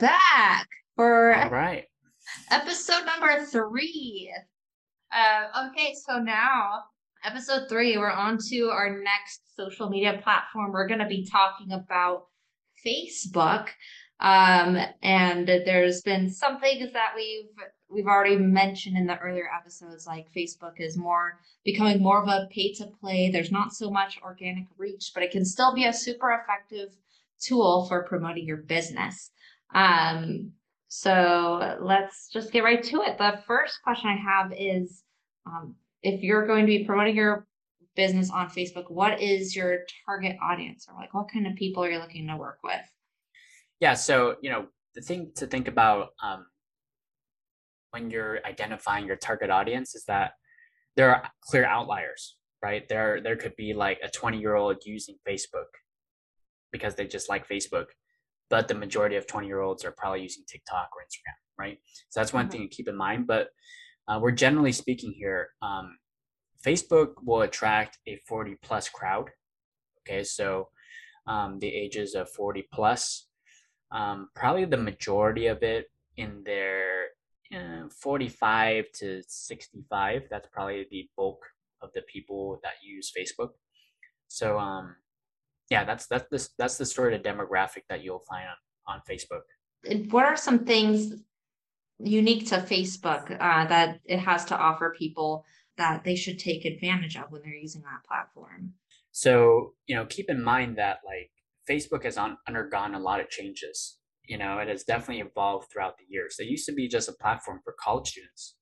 back for All right. episode number three. Uh, okay, so now episode three, we're on to our next social media platform. We're going to be talking about Facebook. Um, and there's been some things that we've we've already mentioned in the earlier episodes, like Facebook is more becoming more of a pay to play. There's not so much organic reach, but it can still be a super effective tool for promoting your business. Um, so let's just get right to it. The first question I have is um, if you're going to be promoting your business on Facebook, what is your target audience or like what kind of people are you looking to work with? Yeah. So, you know, the thing to think about um, when you're identifying your target audience is that there are clear outliers, right? There, there could be like a 20 year old using Facebook because they just like Facebook, but the majority of 20 year olds are probably using TikTok or Instagram, right? So that's one mm-hmm. thing to keep in mind. But uh, we're generally speaking here, um, Facebook will attract a 40 plus crowd. Okay. So um, the ages of 40 plus um, probably the majority of it in their uh, 45 to 65 that's probably the bulk of the people that use facebook so um yeah that's that's the, that's the sort of demographic that you'll find on, on facebook what are some things unique to facebook uh, that it has to offer people that they should take advantage of when they're using that platform so you know keep in mind that like Facebook has on, undergone a lot of changes. You know, it has definitely evolved throughout the years. It used to be just a platform for college students.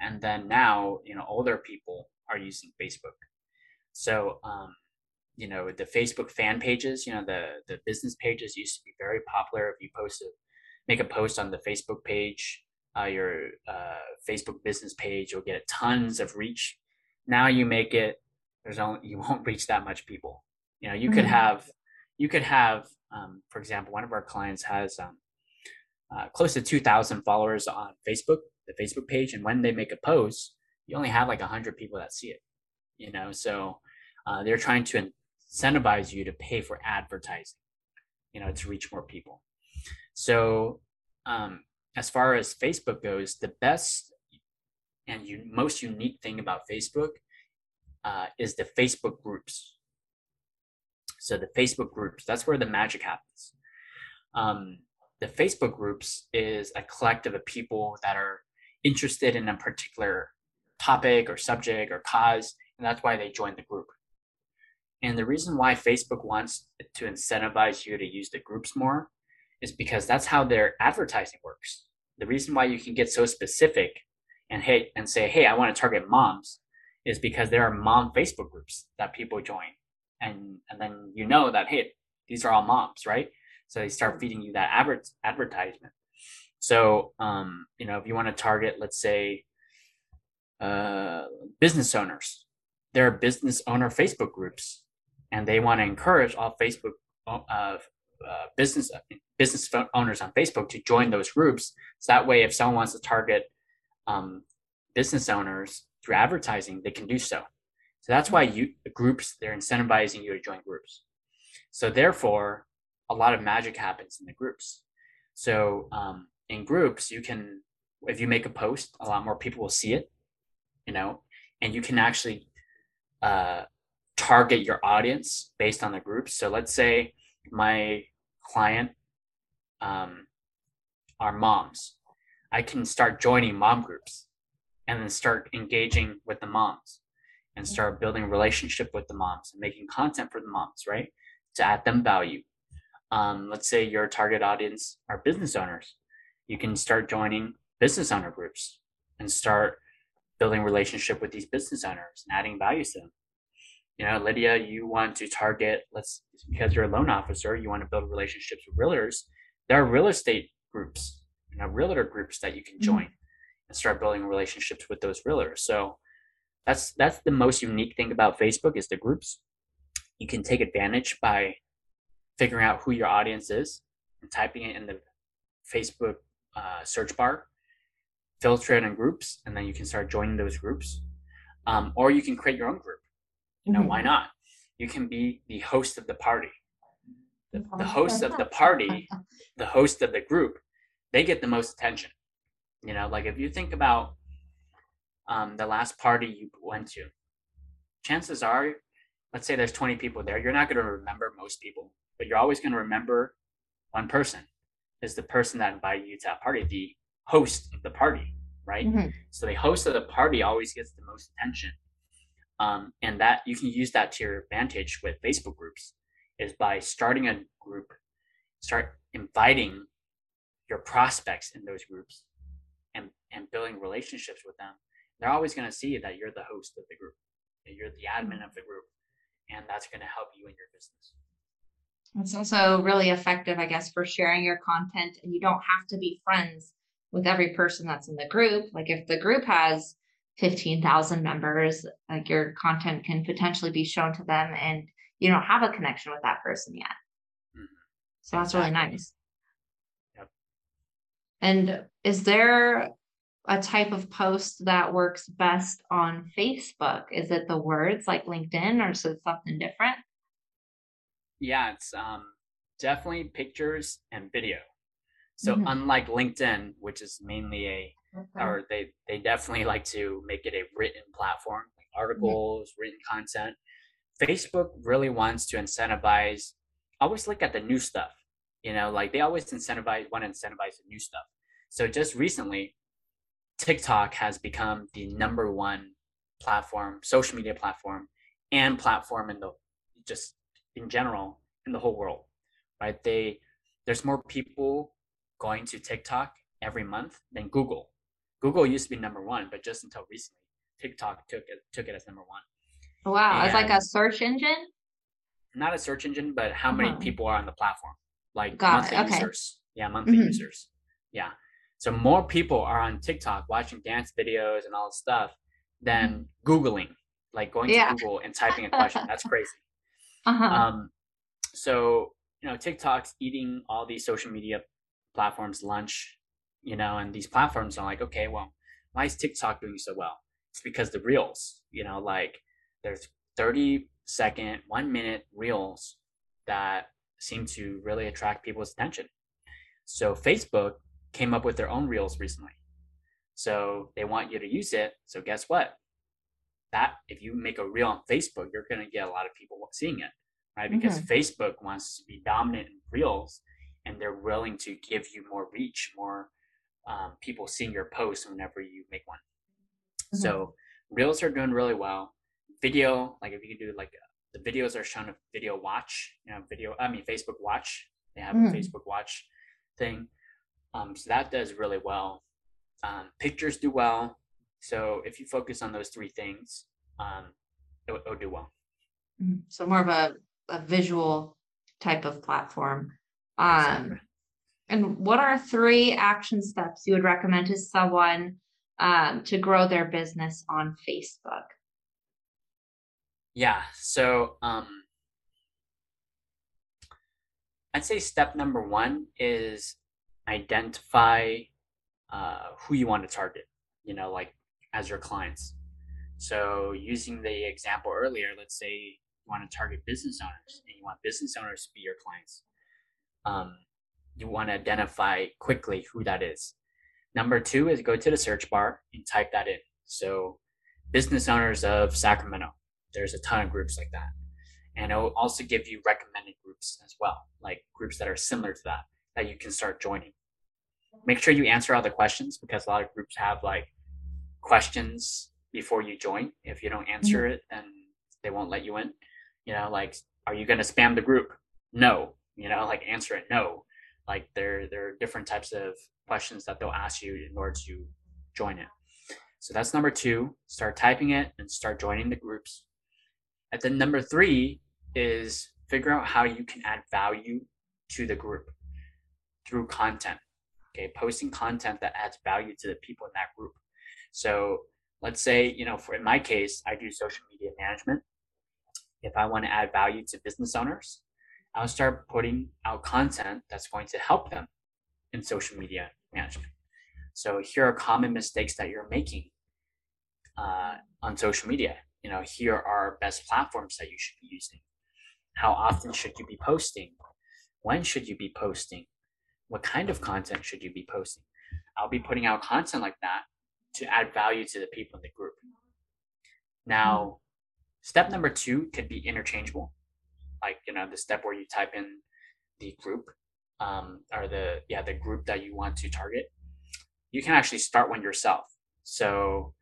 And then now, you know, older people are using Facebook. So, um, you know, the Facebook fan pages, you know, the, the business pages used to be very popular. If you post a, make a post on the Facebook page, uh, your uh, Facebook business page, you'll get tons of reach. Now you make it, there's only, you won't reach that much people. You know, you mm-hmm. could have you could have, um, for example, one of our clients has um, uh, close to 2,000 followers on Facebook, the Facebook page, and when they make a post, you only have like 100 people that see it. You know, so uh, they're trying to incentivize you to pay for advertising, you know, to reach more people. So, um, as far as Facebook goes, the best and you, most unique thing about Facebook uh, is the Facebook groups. So the Facebook groups, that's where the magic happens. Um, the Facebook groups is a collective of people that are interested in a particular topic or subject or cause, and that's why they join the group. And the reason why Facebook wants to incentivize you to use the groups more is because that's how their advertising works. The reason why you can get so specific and hey and say, hey, I want to target moms is because there are mom Facebook groups that people join. And and then you know that hey these are all moms right? So they start feeding you that adver- advertisement. So um you know if you want to target let's say uh business owners there are business owner facebook groups and they want to encourage all facebook uh, uh, business business owners on facebook to join those groups so that way if someone wants to target um, business owners through advertising they can do so so that's why you groups they're incentivizing you to join groups. So therefore, a lot of magic happens in the groups. So um, in groups, you can if you make a post, a lot more people will see it, you know, and you can actually uh, target your audience based on the groups. So let's say my client um, are moms. I can start joining mom groups and then start engaging with the moms and start building relationship with the moms and making content for the moms, right? To add them value. Um, let's say your target audience are business owners. You can start joining business owner groups and start building relationship with these business owners and adding value to them. You know, Lydia, you want to target, let's because you're a loan officer, you want to build relationships with realtors. There are real estate groups, you know, realtor groups that you can mm-hmm. join mm-hmm. and start building relationships with those realtors. So that's that's the most unique thing about facebook is the groups you can take advantage by figuring out who your audience is and typing it in the facebook uh, search bar filter it in groups and then you can start joining those groups um, or you can create your own group you know mm-hmm. why not you can be the host of the party the, the host of the party the host of the group they get the most attention. You know, like if you think about um, the last party you went to, chances are, let's say there's 20 people there, you're not going to remember most people, but you're always going to remember one person is the person that invited you to that party, the host of the party, right? Mm-hmm. So the host of the party always gets the most attention. Um, and that you can use that to your advantage with Facebook groups is by starting a group, start inviting your prospects in those groups and, and building relationships with them. They're always going to see that you're the host of the group, you're the admin of the group, and that's going to help you in your business. It's also really effective, I guess, for sharing your content, and you don't have to be friends with every person that's in the group. Like if the group has 15,000 members, like your content can potentially be shown to them and you don't have a connection with that person yet. Mm-hmm. So that's really nice. Yep. And is there a type of post that works best on Facebook? Is it the words like LinkedIn or is it something different? Yeah, it's um, definitely pictures and video. So mm-hmm. unlike LinkedIn, which is mainly a okay. or they they definitely like to make it a written platform, like articles, mm-hmm. written content. Facebook really wants to incentivize always look at the new stuff. You know, like they always incentivize want to incentivize the new stuff. So just recently, TikTok has become the number one platform, social media platform, and platform in the just in general in the whole world. Right? They there's more people going to TikTok every month than Google. Google used to be number one, but just until recently, TikTok took it took it as number one. Wow, and it's like a search engine. Not a search engine, but how many uh-huh. people are on the platform? Like Got monthly okay. users. Yeah, monthly mm-hmm. users. Yeah. So more people are on TikTok watching dance videos and all this stuff than mm-hmm. Googling, like going yeah. to Google and typing a question. That's crazy. Uh-huh. Um, so you know, TikTok's eating all these social media platforms lunch, you know, and these platforms are like, okay, well, why is TikTok doing so well? It's because the reels, you know, like there's 30 second, one minute reels that seem to really attract people's attention. So Facebook came up with their own reels recently. So they want you to use it. So guess what? That if you make a reel on Facebook, you're going to get a lot of people seeing it, right? Because mm-hmm. Facebook wants to be dominant in reels and they're willing to give you more reach, more um, people seeing your posts whenever you make one. Mm-hmm. So reels are doing really well. Video, like if you do like uh, the videos are shown a video watch, you know, video. I mean Facebook Watch. They have mm-hmm. a Facebook Watch thing. Um, so that does really well. Um, pictures do well. So if you focus on those three things, um, it, it will do well. Mm-hmm. So more of a, a visual type of platform. Um, and what are three action steps you would recommend to someone um, to grow their business on Facebook? Yeah. So um, I'd say step number one is identify uh, who you want to target, you know, like as your clients. So using the example earlier, let's say you want to target business owners and you want business owners to be your clients um, you want to identify quickly who that is. Number two is go to the search bar and type that in. So, business owners of Sacramento, there's a ton of groups like that. And it will also give you recommended groups as well, like groups that are similar to that, that you can start joining. Make sure you answer all the questions because a lot of groups have like questions before you join. If you don't answer mm-hmm. it, then they won't let you in. You know, like, are you going to spam the group? No you know like answer it no like there there are different types of questions that they'll ask you in order to join it. So that's number two start typing it and start joining the groups. And then number three is figure out how you can add value to the group through content okay? Posting content that adds value to the people in that group. So let's say you know for in my case i do social media management. If i want to add value to business owners I'll start putting out content that's going to help them in social media management. So here are common mistakes that you're making uh, on social media. You know, here are best platforms that you should be using. How often should you be posting? When should you be posting? what kind of content should you be posting? I'll be putting out content like that to add value to the people in the group. Now, step number two could be interchangeable, like you know the step where you type in the group um, or the yeah the group that you want to target. You can actually start one yourself. So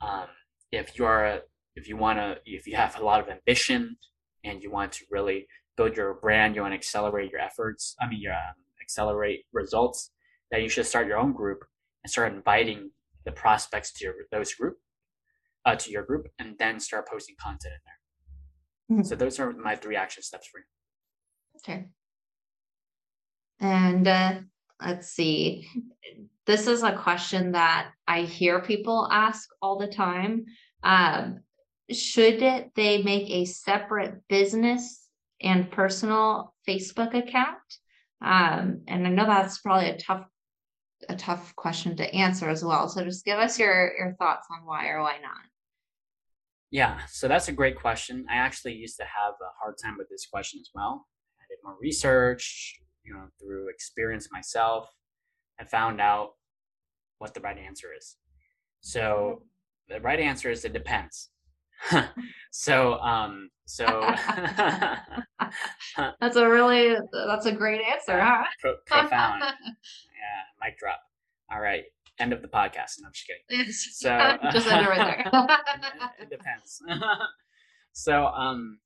um, if you are if you want to if you have a lot of ambition and you want to really build your brand, you want to accelerate your efforts. I mean, your um, accelerate results. That you should start your own group and start inviting the prospects to your those group uh, to your group and then start posting content in there. Mm-hmm. So those are my three action steps for you. Okay. And uh, let's see. This is a question that I hear people ask all the time. Um, should they make a separate business and personal Facebook account? Um, and I know that's probably a tough a tough question to answer as well. So just give us your your thoughts on why or why not. Yeah, so that's a great question. I actually used to have a hard time with this question as well. I did more research, you know, through experience myself, and found out what the right answer is. So the right answer is it depends. so um so that's a really that's a great answer huh? Pro- profound yeah mic drop all right end of the podcast. No, i'm just kidding. So just end it right there. It depends. So um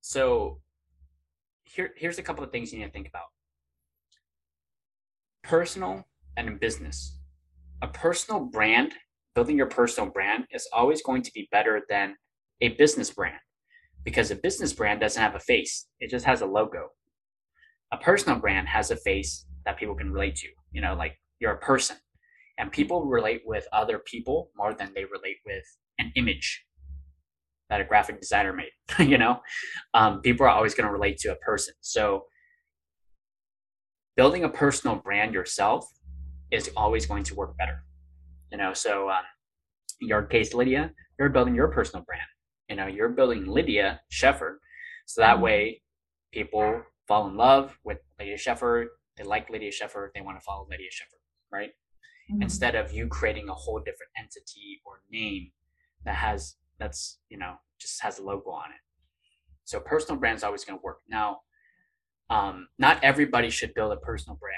so here here's a couple of things you need to think about. Personal and business. A personal brand building your personal brand is always going to be better than a business brand because a business brand doesn't have a face, it just has a logo. A personal brand has a face that people can relate to, you know, like you're a person. And people relate with other people more than they relate with an image that a graphic designer made, you know? Um, people are always going to relate to a person. So building a personal brand yourself is always going to work better, you know? So um, in your case, Lydia, you're building your personal brand you know you're building lydia shepherd so that mm-hmm. way people fall in love with lydia shepherd they like lydia shepherd they want to follow lydia shepherd right mm-hmm. instead of you creating a whole different entity or name that has that's you know just has a logo on it so personal brand is always going to work now um, not everybody should build a personal brand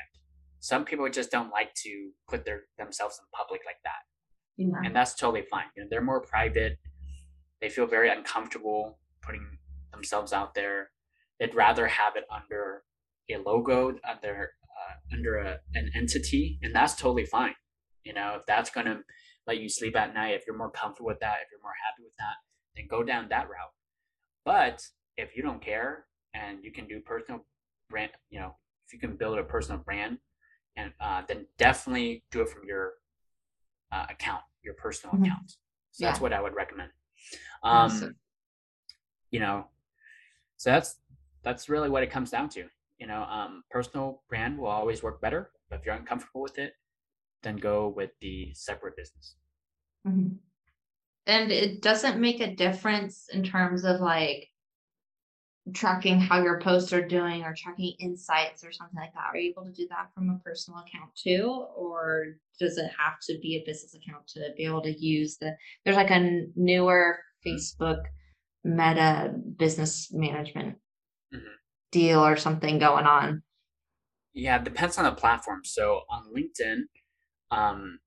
some people just don't like to put their themselves in public like that yeah. and that's totally fine you know, they're more private they feel very uncomfortable putting themselves out there. They'd rather have it under a logo, under uh, under a, an entity, and that's totally fine. You know, if that's going to let you sleep at night, if you're more comfortable with that, if you're more happy with that, then go down that route. But if you don't care and you can do personal brand, you know, if you can build a personal brand, and uh, then definitely do it from your uh, account, your personal mm-hmm. account. So yeah. that's what I would recommend. Um, awesome. You know, so that's that's really what it comes down to. You know, um, personal brand will always work better, but if you're uncomfortable with it, then go with the separate business. Mm-hmm. And it doesn't make a difference in terms of like tracking how your posts are doing or tracking insights or something like that. Are you able to do that from a personal account too? Or does it have to be a business account to be able to use the there's like a newer Facebook meta business management mm-hmm. Deal or something going on? Yeah, it depends on the platform. So on LinkedIn, um,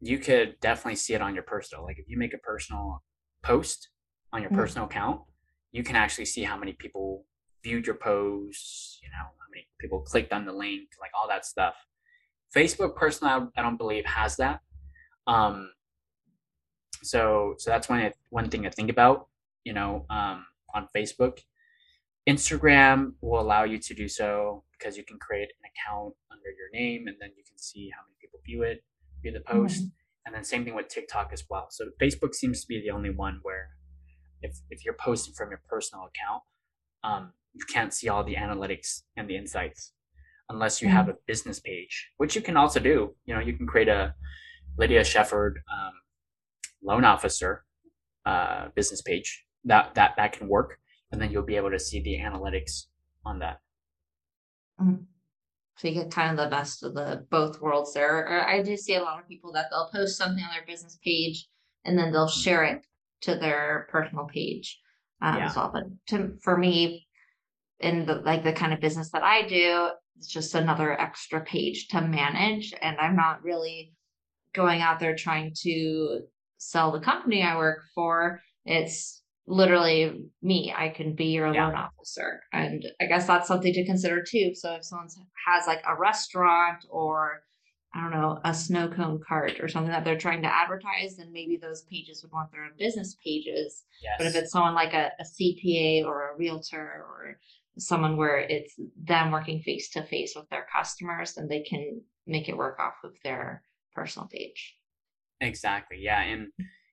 you could definitely see it on your personal. Like if you make a personal post on your mm-hmm. personal account, you can actually see how many people viewed your posts, you know, how many people clicked on the link, like all that stuff. Facebook personally, I don't believe has that. Um, so so that's one one thing to think about. You know, um, on Facebook, Instagram will allow you to do so because you can create an account under your name, and then you can see how many people view it, view the post, mm-hmm. and then same thing with TikTok as well. So Facebook seems to be the only one where if if you're posting from your personal account, um, you can't see all the analytics and the insights unless you mm-hmm. have a business page, which you can also do. You know, you can create a Lydia Shepherd um, loan officer uh, business page that that that can work, and then you'll be able to see the analytics on that. Mm-hmm. so you get kind of the best of the both worlds there. Or I do see a lot of people that they'll post something on their business page and then they'll share it to their personal page um, Yeah. as well. But to, for me, in the like the kind of business that I do, it's just another extra page to manage, and I'm not really going out there trying to sell the company I work for. It's literally me. I can be your Yeah. loan officer, and I guess that's something to consider too. So if someone has like a restaurant or I don't know, a snow cone cart or something that they're trying to advertise, then maybe those pages would want their own business pages. Yes. But if it's someone like a, a CPA or a realtor or someone where it's them working face to face with their customers, then they can make it work off of their personal page. Exactly. Yeah. And,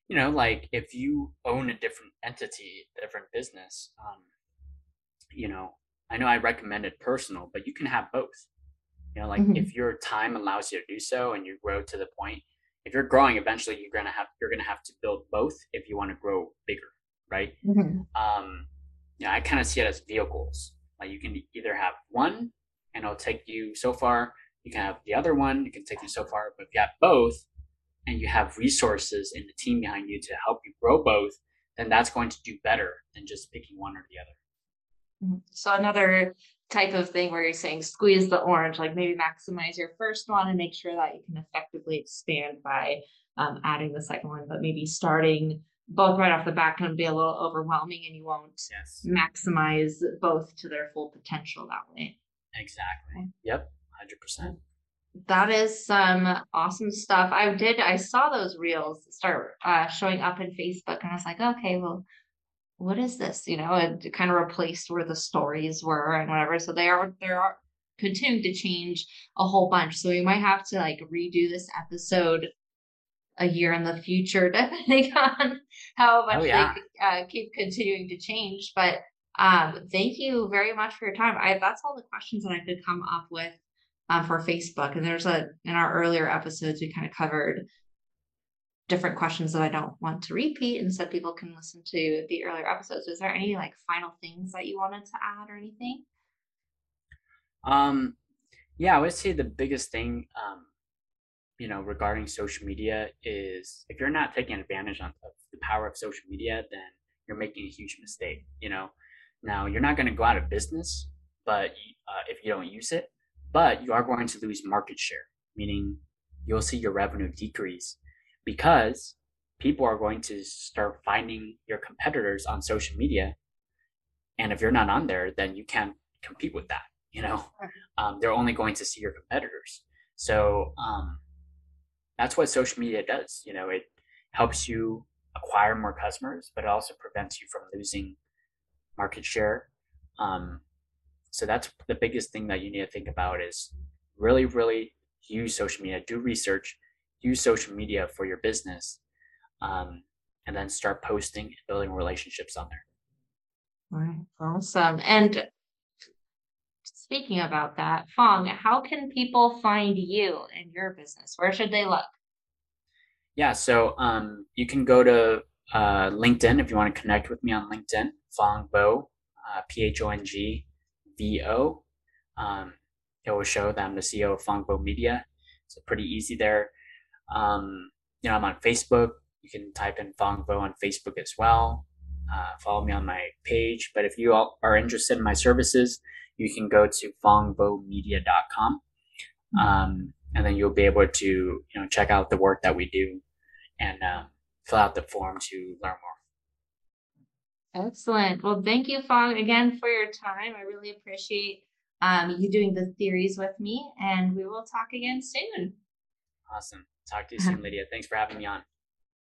you know, like if you own a different entity, different business, um, you know, I know I recommended personal, but you can have both. You know, like Mhm. if your time allows you to do so and you grow to the point, if you're growing, eventually you're gonna have you're gonna have to build both if you want to grow bigger, right? Um, yeah, I kind of see it as vehicles. Like you can either have one and it'll take you so far. You can have the other one, it can take you so far. But if you have both and you have resources in the team behind you to help you grow both, then that's going to do better than just picking one or the other. Mhm. So another type of thing where you're saying squeeze the orange, like maybe maximize your first one and make sure that you can effectively expand by um, adding the second one, but maybe starting both right off the bat can be a little overwhelming and you won't Yes, maximize both to their full potential that way. exactly. Yep, 100%. That is some awesome stuff. I did, I saw those reels start uh, showing up in Facebook and I was like, okay, well, what is this? You know, it kind of replaced where the stories were and whatever. So they are, they are continuing to change a whole bunch. So we might have to like redo this episode a year in the future, depending on how much Oh, yeah. they uh, keep continuing to change. But um, thank you very much for your time. I that's all the questions that I could come up with um, for Facebook. And there's a in our earlier episodes we kind of covered different questions that I don't want to repeat, and so people can listen to the earlier episodes. Is there any like final things that you wanted to add or anything? Um, yeah, I would say the biggest thing, um, you know, regarding social media is if you're not taking advantage of the power of social media, then you're making a huge mistake. You know, now you're not going to go out of business, but uh, if you don't use it, but you are going to lose market share, meaning you'll see your revenue decrease because people are going to start finding your competitors on social media, and if you're not on there, then you can't compete with that. You know, um, they're only going to see your competitors. So um, that's what social media does. You know, it helps you acquire more customers, but it also prevents you from losing market share. Um, so that's the biggest thing that you need to think about is really, really use social media, do research, use social media for your business, um, and then start posting and building relationships on there. All right, awesome. And speaking about that, Phong, how can people find you and your business? Where should they look? Yeah, so um, you can go to uh, LinkedIn if you want to connect with me on LinkedIn, Phong Vo, uh, P H O N G V O. Um, it will show that I'm the CEO of Phong Vo Media. So pretty easy there. Um, you know, I'm on Facebook. You can type in Phong Vo on Facebook as well. Uh, follow me on my page. But if you are interested in my services, you can go to phongvomedia.com. Um, and then you'll be able to you know check out the work that we do and um, fill out the form to learn more. Excellent. Well, thank you, Phong, again for your time. I really appreciate um, you doing the theories with me, and we will talk again soon. Awesome. Talk to you soon, Lydia. Thanks for having me on.